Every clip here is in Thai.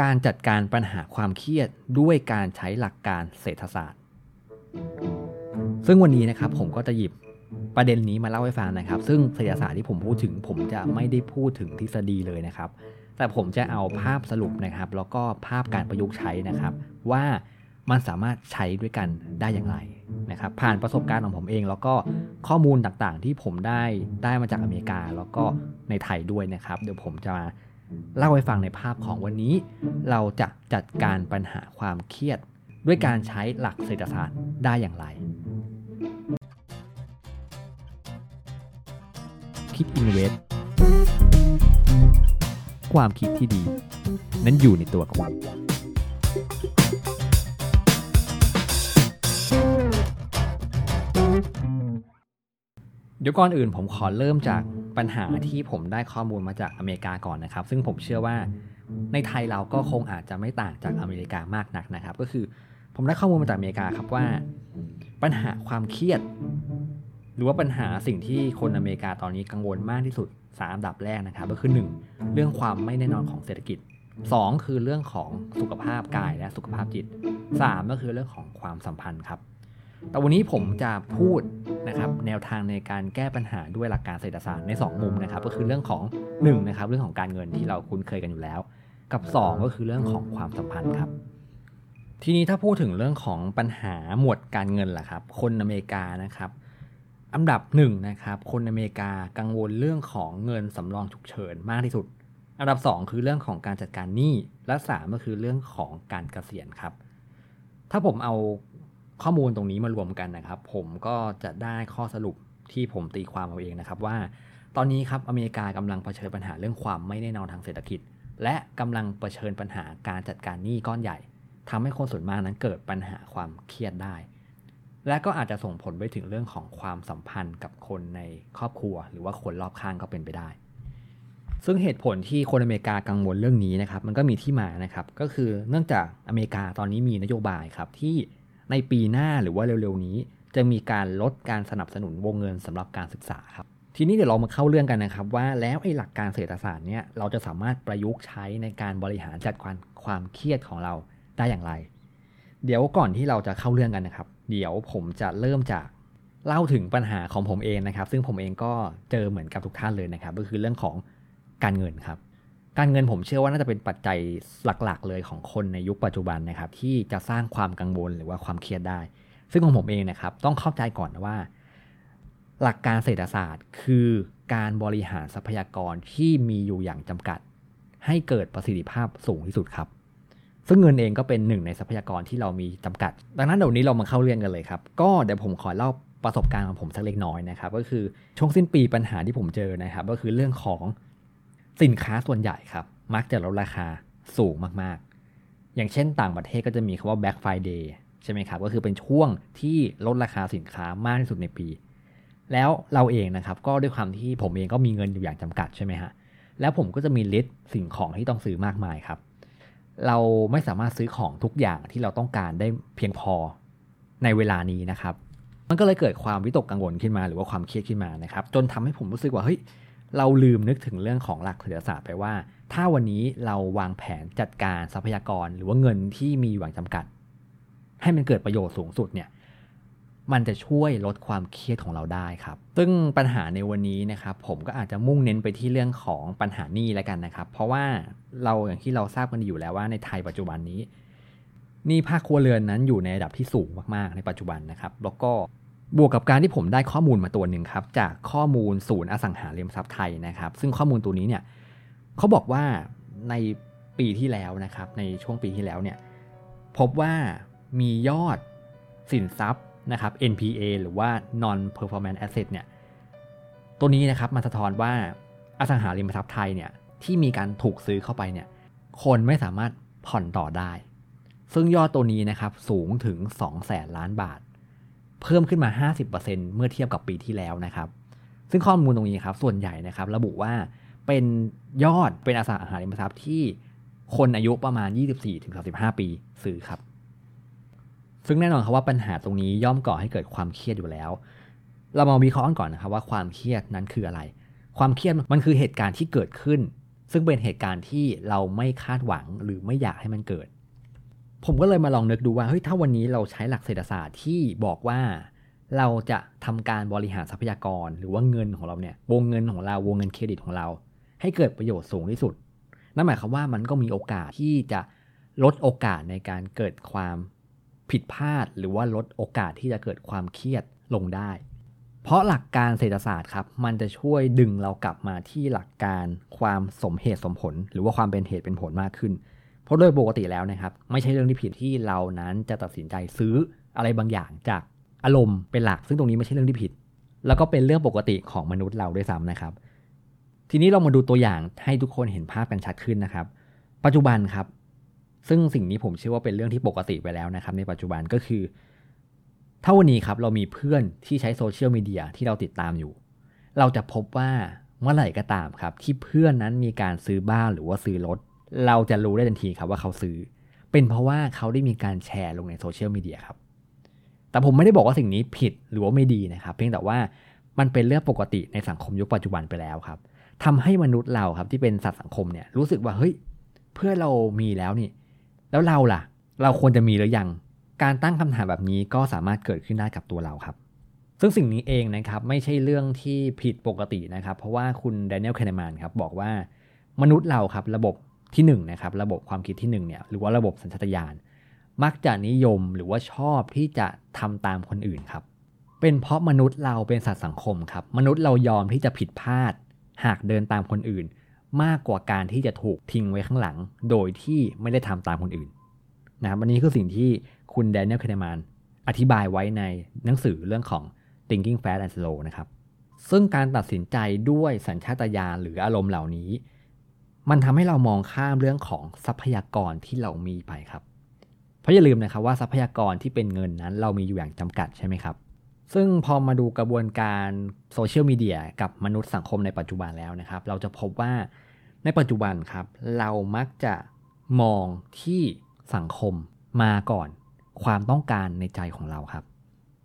การจัดการปัญหาความเครียดด้วยการใช้หลักการเศรษฐศาสตร์ ซึ่งวันนี้นะครับผมก็จะหยิบประเด็นนี้มาเล่าให้ฟังนะครับ ซึ่งเศรษฐศาสตร์ที่ผมพูดถึง ผมจะไม่ได้พูดถึงทฤษฎีเลยนะครับ แต่ผมจะเอาภาพสรุปนะครับ แล้วก็ภาพการประยุกต์ใช้นะครับ ว่ามันสามารถใช้ด้วยกันได้อย่างไรนะครับ ผ่านประสบการณ์ของผมเอง แล้วก็ข้อมูลต่างๆ ที่ผมได้ได้มาจากอเมริกา แล้วก็ในไทยด้วยนะครับ เดี๋ยวผมจะมา เล่าให้ฟังในภาพของวันนี้ เราจะจัดการปัญหาความเครียด ด้วยการใช้หลักเศรษฐศาสตร์ได้อย่างไร คิดอินเวสความคิดที่ดี นั้นอยู่ในตัวคุณเดี๋ยวก่อนอื่นผมขอเริ่มจาก ปัญหาที่ผมได้ข้อมูลมาจากอเมริกาก่อนนะครับ ซึ่งผมเชื่อว่าในไทยเราก็คงอาจจะไม่ต่างจากอเมริกามากนักนะครับ ก็คือผมได้ข้อมูลมาจากอเมริกาครับว่า ปัญหาความเครียด หรือว่าปัญหาสิ่งที่คนอเมริกาตอนนี้กังวลมากที่สุดสามอันดับแรกนะครับ ก็คือ 1 เรื่องความไม่แน่นอนของเศรษฐกิจ 2 คือเรื่องของสุขภาพกายและสุขภาพจิต 3 ก็คือเรื่องของความสัมพันธ์ครับ แต่วันนี้ผมจะพูดนะครับแนวทางในการแก้ปัญหาด้วยหลักการเศรษฐศาสตร์ใน 2 มุมนะครับ ก็คือเรื่องของ1นะครับเรื่องของการเงินที่เราคุ้นเคยกันอยู่แล้ว กับ 2 ก็คือเรื่องของความสัมพันธ์ครับ ทีนี้ถ้าพูดถึงเรื่องของปัญหาหมวดการเงินล่ะครับ คนอเมริกานะครับอันดับหนึ่งนะครับคนอเมริกากังวลเรื่องของเงินสำรองฉุกเฉินมากที่สุด อันดับ 2 คือเรื่องของการจัดการหนี้และ 3 ก็คือเรื่องของการเกษียณครับถ้าผมเอา ข้อมูลตรงนี้มารวมกันนะครับ ผมก็จะได้ข้อสรุปที่ผมตีความเอาเองนะครับว่า ตอนนี้ครับอเมริกากำลังเผชิญปัญหาเรื่องความไม่แน่นอนทางเศรษฐกิจ และกำลังเผชิญปัญหาการจัดการหนี้ก้อนใหญ่ทำให้คนส่วนมากนั้นเกิดปัญหาความเครียดได้ และก็อาจจะส่งผลไปถึงเรื่องของความสัมพันธ์กับคนในครอบครัว หรือว่าคนรอบข้างก็เป็นไปได้ซึ่งเหตุผลที่คนอเมริกากังวลเรื่องนี้นะครับ มันก็มีที่มานะครับ ก็คือเนื่องจากอเมริกาตอนนี้มีนโยบายครับที่ ในปีหน้าหรือว่าเร็วๆนี้ จะมีการลดการสนับสนุนวงเงินสำหรับการศึกษาครับ ทีนี้เดี๋ยวเรามาเข้าเรื่องกันนะครับ ว่าแล้วไอ้หลักการเศรษฐศาสตร์เนี่ยเราจะสามารถประยุกต์ใช้ในการบริหารจัดการความเครียดของเราได้อย่างไร เดี๋ยวก่อนที่เราจะเข้าเรื่องกันนะครับ เดี๋ยวผมจะเริ่มจากเล่าถึงปัญหาของผมเองนะครับ ซึ่งผมเองก็เจอเหมือนกับทุกท่านเลยนะครับ ก็คือเรื่องของการเงินครับ การเงินผมเชื่อว่าน่าจะเป็นปัจจัยหลักๆ เลยของคนในยุคปัจจุบันนะครับที่จะสร้างความกังวลหรือว่าความเครียดได้ ซึ่งของผมเองนะครับต้องเข้าใจก่อนว่า หลักการเศรษฐศาสตร์ คือการบริหารทรัพยากรที่มีอยู่อย่างจำกัด ให้เกิดประสิทธิภาพสูงที่สุดครับ ซึ่งเงินเองก็เป็นหนึ่งในทรัพยากรที่เรามีจำกัด ดังนั้นเดี๋ยวนี้เรามาเข้าเรื่องกันเลยครับ ก็เดี๋ยวผมขอเล่าประสบการณ์ของผมสักเล็กน้อยนะครับ ก็คือช่วงสิ้นปีปัญหาที่ผมเจอนะครับ ก็คือเรื่องของ สินค้าส่วนใหญ่ครับ มักจะลดราคาสูงมากๆ อย่างเช่นต่างประเทศก็จะมีคำว่า Black Friday ใช่ไหมครับ ก็คือเป็นช่วงที่ลดราคาสินค้ามากที่สุดในปี แล้วเราเองนะครับ ก็ด้วยความที่ผมเองก็มีเงินอยู่อย่างจำกัดใช่ไหมฮะ แล้วผมก็จะมีลิสต์สิ่งของที่ต้องซื้อมากมายครับ เราไม่สามารถซื้อของทุกอย่างที่เราต้องการได้เพียงพอในเวลานี้นะครับ มันก็เลยเกิดความวิตกกังวลขึ้นมา หรือว่าความเครียดขึ้นมานะครับ จนทำให้ผมรู้สึกว่าเฮ้ย เราลืมนึกถึงเรื่องของหลักเศรษฐศาสตร์ไปว่า ถ้าวันนี้เราวางแผนจัดการทรัพยากรหรือว่าเงินที่มีอยู่อย่างจำกัด ให้มันเกิดประโยชน์สูงสุดเนี่ยมันจะช่วยลดความเครียดของเราได้ครับ ซึ่งปัญหาในวันนี้นะครับผมก็อาจจะมุ่งเน้นไปที่เรื่องของปัญหาหนี้แล้วกันนะครับ เพราะว่าเราอย่างที่เราทราบกันอยู่แล้วว่าในไทยปัจจุบันนี้หนี้ภาคครัวเรือนนั้นอยู่ในระดับที่สูงมากๆในปัจจุบันนะครับ แล้วก็ บวกกับการที่ผมได้ข้อมูลมาตัวหนึ่งครับ จากข้อมูลศูนย์อสังหาริมทรัพย์ไทยนะครับ ซึ่งข้อมูลตัวนี้เนี่ยเขาบอกว่าในปีที่แล้วนะครับ ในช่วงปีที่แล้วเนี่ยพบว่ามียอดสินทรัพย์นะครับ NPA หรือว่า non performance asset เนี่ยตัวนี้นะครับมันสะท้อนว่าอสังหาริมทรัพย์ไทยเนี่ยที่มีการถูกซื้อเข้าไปเนี่ยคนไม่สามารถผ่อนต่อได้ ซึ่งยอดตัวนี้นะครับสูงถึง2แสนล้านบาท เพิ่มขึ้นมา 50%เมื่อเทียบกับปีที่แล้วนะครับ ซึ่งข้อมูลตรงนี้ครับ ส่วนใหญ่นะครับ ระบุว่าเป็นยอดเป็นอสังหาริมทรัพย์ที่คนอายุประมาณ 24-35 ปีซื้อครับ ซึ่งแน่นอนครับว่าปัญหาตรงนี้ย่อมก่อให้เกิดความเครียดอยู่แล้ว เรามาวิเคราะห์กันก่อนนะครับว่าความเครียดนั้นคืออะไร ความเครียดมันคือเหตุการณ์ที่เกิดขึ้น ซึ่งเป็นเหตุการณ์ที่เราไม่คาดหวังหรือไม่อยากให้มันเกิด ผมก็เลยมาลองนึกดูว่าเฮ้ยถ้าวันนี้เราใช้หลักเศรษฐศาสตร์ที่บอกว่า เราจะทำการบริหารทรัพยากรหรือว่าเงินของเราเนี่ยวงเงินของเราวงเงินเครดิตของเรา ให้เกิดประโยชน์สูงที่สุด นั่นหมายความว่ามันก็มีโอกาสที่จะลดโอกาสในการเกิดความผิดพลาด หรือว่าลดโอกาสที่จะเกิดความเครียดลงได้ เพราะหลักการเศรษฐศาสตร์ครับ มันจะช่วยดึงเรากลับมาที่หลักการความสมเหตุสมผล หรือว่าความเป็นเหตุเป็นผลมากขึ้น เพราะโดยปกติแล้วนะครับ ไม่ใช่เรื่องที่ผิดที่เรานั้นจะตัดสินใจซื้ออะไรบางอย่างจากอารมณ์เป็นหลัก ซึ่งตรงนี้ไม่ใช่เรื่องที่ผิด แล้วก็เป็นเรื่องปกติของมนุษย์เราด้วยซ้ำนะครับ ทีนี้เรามาดูตัวอย่างให้ทุกคนเห็นภาพกันชัดขึ้นนะครับ ปัจจุบันครับ ซึ่งสิ่งนี้ผมเชื่อว่าเป็นเรื่องที่ปกติไปแล้วนะครับ ในปัจจุบันก็คือถ้าวันนี้ครับเรามีเพื่อนที่ใช้โซเชียลมีเดียที่เราติดตามอยู่ เราจะพบว่าเมื่อไหร่ก็ตามครับ ที่เพื่อนนั้นมีการซื้อบ้านหรือว่าซื้อรถ เราจะรู้ได้ทันทีครับว่าเขาซื้อ เป็นเพราะว่าเขาได้มีการแชร์ลงในโซเชียลมีเดียครับ แต่ผมไม่ได้บอกว่าสิ่งนี้ผิดหรือว่าไม่ดีนะครับ เพียงแต่ว่ามันเป็นเรื่องปกติในสังคมยุคปัจจุบันไปแล้วครับทำให้มนุษย์เราครับที่เป็นสัตว์สังคมเนี่ยรู้สึกว่าเฮ้ยเพื่อเรามีแล้วนี่ แล้วเราล่ะ เราควรจะมีหรือยัง การตั้งคำถามแบบนี้ก็สามารถเกิดขึ้นได้กับตัวเราครับ ซึ่งสิ่งนี้เองนะครับไม่ใช่เรื่องที่ผิดปกตินะครับ เพราะว่าคุณแดเนียลแคนแมนครับบอกว่ามนุษย์เราครับระบบ ที่1นนะครับระบบความคิดที่1เนี่ยหรือว่าระบบสัญชาตญาณมักจะนิยมหรือว่าชอบที่จะทำตามคนอื่นครับ เป็นเพราะมนุษย์เราเป็นสัตว์สังคมครับ มนุษย์เรายอมที่จะผิดพลาด หากเดินตามคนอื่น มากกว่าการที่จะถูกทิ้งไว้ข้างหลัง โดยที่ไม่ได้ทำตามคนอื่นนะครับวันนี้คือสิ่งที่คุณแดเนียลคเนมานอธิบายไว้ในหนังสือเรื่องของ Thinking Fast and Slow นะครับ ซึ่งการตัดสินใจด้วยสัญชาตญาณหรืออารมณ์เหล่านี้ มันทำให้เรามองข้ามเรื่องของทรัพยากรที่เรามีไปครับ เพราะอย่าลืมนะครับว่าทรัพยากรที่เป็นเงินนั้น เรามีอยู่อย่างจำกัดใช่ไหมครับ ซึ่งพอมาดูกระบวนการโซเชียลมีเดียกับมนุษย์สังคมในปัจจุบันแล้วนะครับ เราจะพบว่าในปัจจุบันครับ เรามักจะมองที่สังคมมาก่อนความต้องการในใจของเราครับ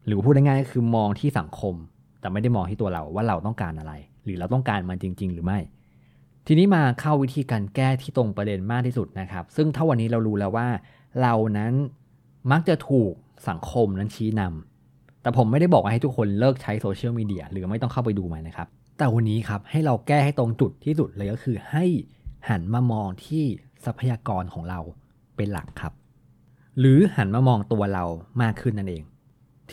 หรือพูดง่ายๆก็คือมองที่สังคม แต่ไม่ได้มองที่ตัวเราว่าเราต้องการอะไร หรือเราต้องการมันจริง ๆ หรือไม่ ทีนี้มาเข้าวิธีการแก้ที่ตรงประเด็นมากที่สุดนะครับ ซึ่งถ้าวันนี้เรารู้แล้วว่า เรานั้นมักจะถูกสังคมนั้นชี้นำแต่ผมไม่ได้บอกให้ทุกคนเลิกใช้โซเชียลมีเดียหรือไม่ต้องเข้าไปดูมันนะครับ แต่วันนี้ครับให้เราแก้ให้ตรงจุดที่สุดเลยก็คือ ให้หันมามองที่ทรัพยากรของเราเป็นหลักครับ หรือหันมามองตัวเรามากขึ้นนั่นเอง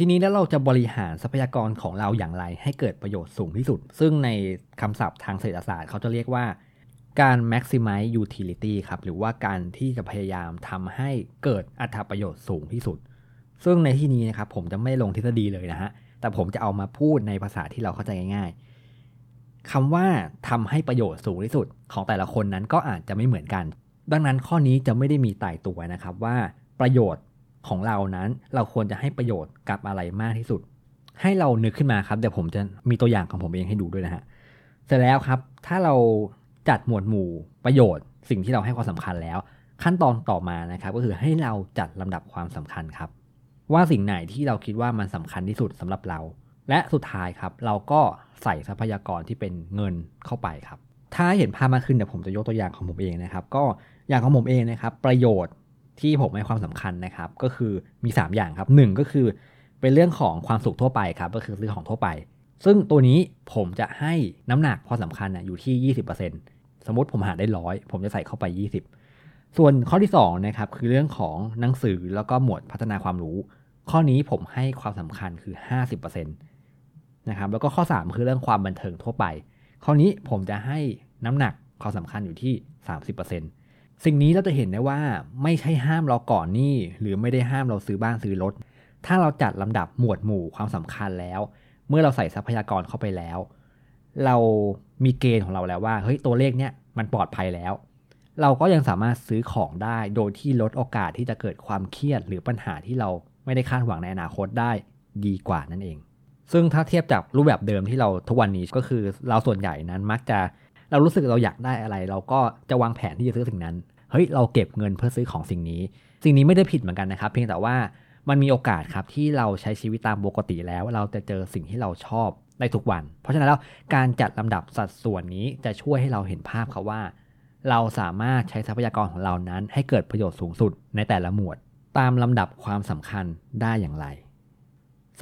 ทีนี้แล้วเราจะบริหารทรัพยากรของเราอย่างไร ให้เกิดประโยชน์สูงที่สุด ซึ่งในคำศัพท์ทางเศรษฐศาสตร์เขาจะเรียกว่าการ maximize utility ครับ หรือว่าการที่จะพยายามทำให้เกิดอัตราประโยชน์สูงที่สุด ซึ่งในที่นี้นะครับผมจะไม่ลงทฤษฎีเลยนะฮะ แต่ผมจะเอามาพูดในภาษาที่เราเข้าใจง่ายๆคำว่าทำให้ประโยชน์สูงที่สุดของแต่ละคนนั้นก็อาจจะไม่เหมือนกัน ดังนั้นข้อนี้จะไม่ได้มีตายตัวนะครับว่าประโยชน์ ของเรานั้น เราควรจะให้ประโยชน์กับอะไรมากที่สุด ให้เรานึกขึ้นมาครับเดี๋ยวผมจะมีตัวอย่างของผมเองให้ดูด้วยนะฮะเสร็จแล้วครับ ถ้าเราจัดหมวดหมู่ประโยชน์ สิ่งที่เราให้ความสำคัญแล้ว ขั้นตอนต่อมานะครับก็คือให้เราจัดลำดับความสำคัญครับ ว่าสิ่งไหนที่เราคิดว่ามันสำคัญที่สุดสำหรับเรา และสุดท้ายครับ เราก็ใส่ทรัพยากรที่เป็นเงินเข้าไปครับ ถ้าเห็นภาพมากขึ้นเดี๋ยวผมจะยกตัวอย่างของผมเองนะครับ ก็อย่างของผมเองนะครับ ประโยชน์ ที่ผมให้ความสำคัญนะครับ ก็คือมี 3 อย่างครับ 1 ก็คือเป็นเรื่องของความสุขทั่วไปครับ ก็คือซื้อของทั่วไป ซึ่งตัวนี้ผมจะให้น้ำหนักพอสำคัญอยู่ที่ 20%สมมติผมหาได้ร้อยผมจะใส่เข้าไป 20 ส่วนข้อที่2นะครับคือเรื่องของหนังสือแล้วก็หมวดพัฒนาความรู้ ข้อนี้ผมให้ความสำคัญคือ 50%นะครับแล้วก็ข้อ 3 คือเรื่องความบันเทิงทั่วไป ข้อนี้ผมจะให้น้ำหนักความสำคัญอยู่ที่ 30% สิ่งนี้เราจะเห็นได้ว่าไม่ใช่ห้ามเราก่อนหนี่หรือไม่ได้ห้ามเราซื้อบ้านซื้อรถ ถ้าเราจัดลำดับหมวดหมู่ความสำคัญแล้ว เมื่อเราใส่ทรัพยากรเข้าไปแล้ว เรามีเกณฑ์ของเราแล้วว่าเฮ้ยตัวเลขเนี้ยมันปลอดภัยแล้ว เราก็ยังสามารถซื้อของได้โดยที่ลดโอกาสที่จะเกิดความเครียดหรือปัญหาที่เราไม่ได้คาดหวังในอนาคตได้ดีกว่านั่นเอง ซึ่งถ้าเทียบจากรูปแบบเดิมที่เราทุกวันนี้ก็คือเราส่วนใหญ่นั้นมักจะ เรารู้สึกเราอยากได้อะไร เราก็จะวางแผนที่จะซื้อสิ่งนั้น เฮ้ยเราเก็บเงินเพื่อซื้อของสิ่งนี้ สิ่งนี้ไม่ได้ผิดเหมือนกันนะครับ เพียงแต่ว่ามันมีโอกาสครับที่เราใช้ชีวิตตามปกติแล้ว เราจะเจอสิ่งที่เราชอบได้ทุกวัน เพราะฉะนั้นแล้วการจัดลำดับสัดส่วนนี้จะช่วยให้เราเห็นภาพครับว่า เราสามารถใช้ทรัพยากรของเรานั้น ให้เกิดประโยชน์สูงสุดในแต่ละหมวด ตามลำดับความสำคัญได้อย่างไร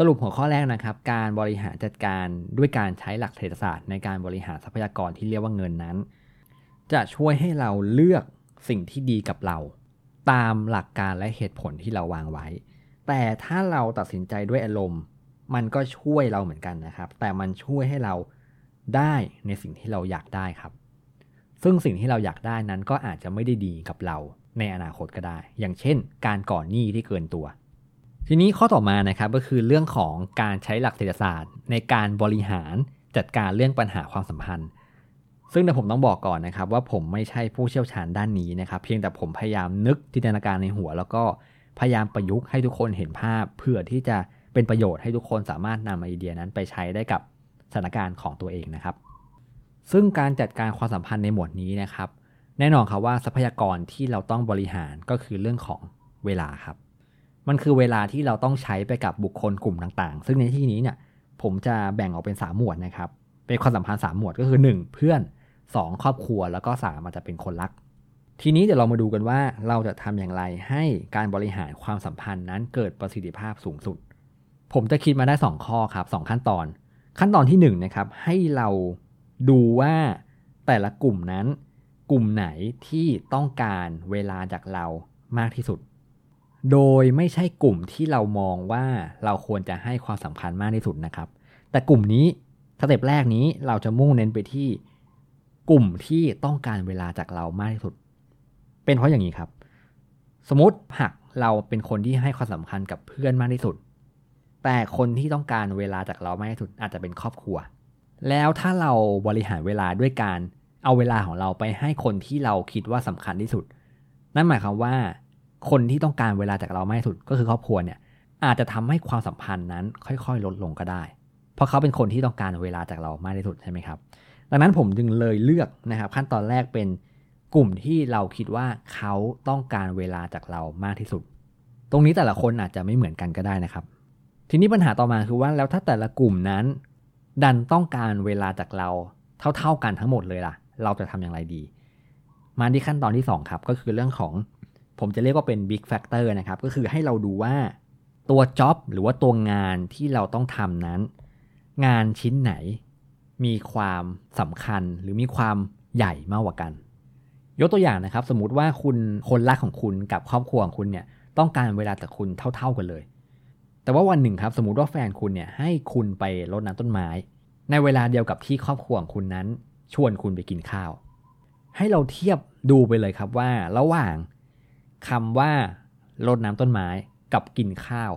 สรุปหัวข้อแรกนะครับ การบริหารจัดการด้วยการใช้หลักเศรษฐศาสตร์ในการบริหารทรัพยากรที่เรียกว่าเงินนั้น จะช่วยให้เราเลือกสิ่งที่ดีกับเรา ตามหลักการและเหตุผลที่เราวางไว้ แต่ถ้าเราตัดสินใจด้วยอารมณ์ มันก็ช่วยเราเหมือนกันนะครับ แต่มันช่วยให้เราได้ในสิ่งที่เราอยากได้ครับ ซึ่งสิ่งที่เราอยากได้นั้นก็อาจจะไม่ได้ดีกับเราในอนาคตก็ได้ อย่างเช่น การก่อนหนี้ที่เกินตัว ทีนี้ข้อต่อมานะครับก็คือเรื่องของการใช้หลักเศรษฐศาสตร์ ในการบริหารจัดการเรื่องปัญหาความสัมพันธ์ ซึ่งแต่ผมต้องบอกก่อนนะครับว่าผมไม่ใช่ผู้เชี่ยวชาญด้านนี้นะครับ เพียงแต่ผมพยายามนึกจินตนาการในหัว แล้วก็พยายามประยุกต์ให้ทุกคนเห็นภาพ เพื่อที่จะเป็นประโยชน์ให้ทุกคนสามารถนำไอเดียนั้นไปใช้ได้กับสถานการณ์ของตัวเองนะครับ ซึ่งการจัดการความสัมพันธ์ในหมวดนี้นะครับ แน่นอนครับว่าทรัพยากรที่เราต้องบริหารก็คือเรื่องของเวลาครับ มันคือเวลาที่เราต้องใช้ไปกับบุคคลกลุ่มต่างๆ ซึ่งในที่นี้เนี่ยผมจะแบ่งออกเป็น 3 หมวดนะครับ เป็นความสัมพันธ์3หมวดก็คือ 1 เพื่อน 2 ครอบครัวแล้วก็3อาจจะเป็นคนรัก ทีนี้เดี๋ยวเรามาดูกันว่าเราจะทำอย่างไรให้การบริหารความสัมพันธ์นั้นเกิดประสิทธิภาพสูงสุด ผมจะคิดมาได้ 2 ข้อครับ 2 ขั้นตอน ขั้นตอนที่1นะครับให้เราดูว่าแต่ละกลุ่มนั้น กลุ่มไหนที่ต้องการเวลาจากเรามากที่สุด โดยไม่ใช่กลุ่มที่เรามองว่าเราควรจะให้ความสำคัญมากที่สุดนะครับ แต่กลุ่มนี้สเต็ปแรกนี้เราจะมุ่งเน้นไปที่กลุ่มที่ต้องการเวลาจากเรามากที่สุด เป็นเพราะอย่างนี้ครับ สมมติหากเราเป็นคนที่ให้ความสำคัญกับเพื่อนมากที่สุด แต่คนที่ต้องการเวลาจากเรามากที่สุดอาจจะเป็นครอบครัว แล้วถ้าเราบริหารเวลาด้วยการเอาเวลาของเราไปให้คนที่เราคิดว่าสำคัญที่สุด นั่นหมายความว่า คนที่ต้องการเวลาจากเรามากที่สุดก็คือครอบครัวเนี่ย อาจจะทำให้ความสัมพันธ์นั้นค่อยๆ ลดลงก็ได้ เพราะเขาเป็นคนที่ต้องการเวลาจากเรามากที่สุดใช่ไหมครับ ดังนั้นผมจึงเลยเลือกนะครับ ขั้นตอนแรกเป็นกลุ่มที่เราคิดว่าเขาต้องการเวลาจากเรามากที่สุด ตรงนี้แต่ละคนอาจจะไม่เหมือนกันก็ได้นะครับ ทีนี้ปัญหาต่อมาคือว่าแล้วถ้าแต่ละกลุ่มนั้น ดันต้องการเวลาจากเราเท่าๆกันทั้งหมดเลยล่ะ เราจะทำอย่างไรดี มาที่ขั้นตอนที่ 2 ครับ ก็คือเรื่องของ ผมจะเรียกว่าเป็น big factor นะครับ ก็คือให้เราดูว่าตัวจ็อบหรือว่าตัวงานที่เราต้องทำนั้น งานชิ้นไหนมีความสำคัญหรือมีความใหญ่มากกว่ากัน ยกตัวอย่างนะครับ สมมติว่าคุณคนรักของคุณกับครอบครัวของคุณเนี่ยต้องการเวลาจากคุณเท่า ๆกันเลย แต่ว่าวันหนึ่งครับ สมมติว่าแฟนคุณเนี่ยให้คุณไปรดน้ำต้นไม้ ในเวลาเดียวกับที่ครอบครัวของคุณนั้น ชวนคุณไปกินข้าว ให้เราเทียบดูไปเลยครับว่าระหว่าง คำว่ารดน้ำต้นไม้กับกินข้าว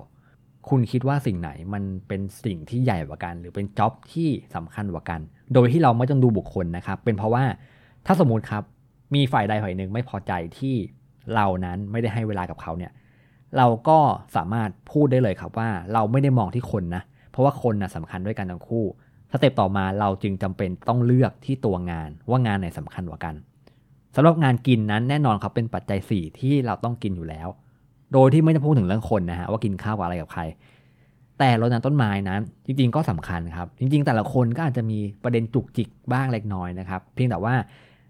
คุณคิดว่าสิ่งไหนมันเป็นสิ่งที่ใหญ่กว่ากัน หรือเป็นจ็อบที่สำคัญกว่ากัน โดยที่เราไม่ต้องดูบุคคลนะครับ เป็นเพราะว่าถ้าสมมติครับมีฝ่ายใดฝ่ายหนึ่งไม่พอใจที่เรานั้นไม่ได้ให้เวลากับเขาเนี่ยเราก็สามารถพูดได้เลยครับว่าเราไม่ได้มองที่คนนะ เพราะว่าคนนะสำคัญด้วยกันทั้งคู่สเต็ปต่อมาเราจึงจำเป็นต้องเลือกที่ตัวงานว่างานไหนสำคัญกว่ากัน สำหรับงานกินนั้นแน่นอนครับเป็นปัจจัย 4 ที่เราต้องกินอยู่แล้ว โดยที่ไม่ต้องพูดถึงเรื่องคนนะฮะว่ากินข้าวกับอะไรกับใคร แต่รดน้ำต้นไม้นั้น จริงๆก็สำคัญครับ จริง ๆ แต่ละคนก็อาจจะมีประเด็นจุกจิกบ้างเล็กน้อยนะครับ เพียงแต่ว่า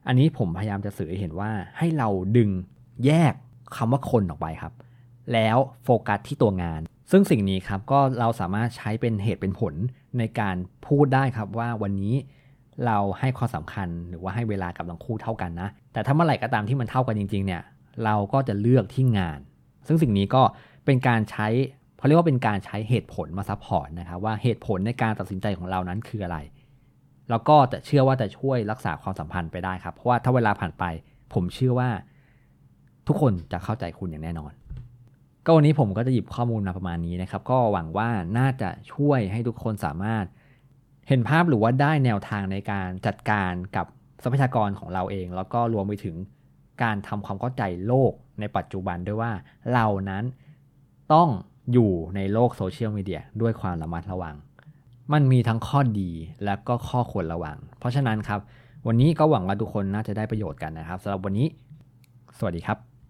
อันนี้ผมพยายามจะสื่อให้เห็นว่าให้เราดึงแยกคำว่าคนออกไปครับ แล้วโฟกัสที่ตัวงาน ซึ่งสิ่งนี้ครับก็เราสามารถใช้เป็นเหตุเป็นผลในการพูดได้ครับว่าวันนี้ เราให้ความสำคัญหรือว่าให้เวลากับทั้งคู่เท่ากันนะ แต่ถ้าเมื่อไหร่ก็ตามที่มันเท่ากันจริง ๆ เนี่ย เราก็จะเลือกที่งาน ซึ่งสิ่งนี้ก็เป็นการใช้เขาเรียกว่าเป็นการใช้เหตุผลมา support นะครับว่าเหตุผลในการตัดสินใจของเรานั้นคืออะไร แล้วก็จะเชื่อว่าจะช่วยรักษาความสัมพันธ์ไปได้ครับ เพราะว่าถ้าเวลาผ่านไป ผมเชื่อว่า ทุกคนจะเข้าใจคุณอย่างแน่นอน ก็วันนี้ผมก็จะหยิบข้อมูลมาประมาณนี้นะครับ ก็หวังว่าน่าจะช่วยให้ทุกคนสามารถ เห็นภาพหรือว่าได้แนวทางในการจัดการกับทรัพยากรของเราเอง แล้วก็รวมไปถึงการทำความเข้าใจโลกในปัจจุบันด้วยว่าเรานั้นต้องอยู่ในโลกโซเชียลมีเดียด้วยความระมัดระวัง มันมีทั้งข้อดีและก็ข้อควรระวัง เพราะฉะนั้นครับ วันนี้ก็หวังว่าทุกคนน่าจะได้ประโยชน์กันนะครับสำหรับวันนี้ สวัสดีครับ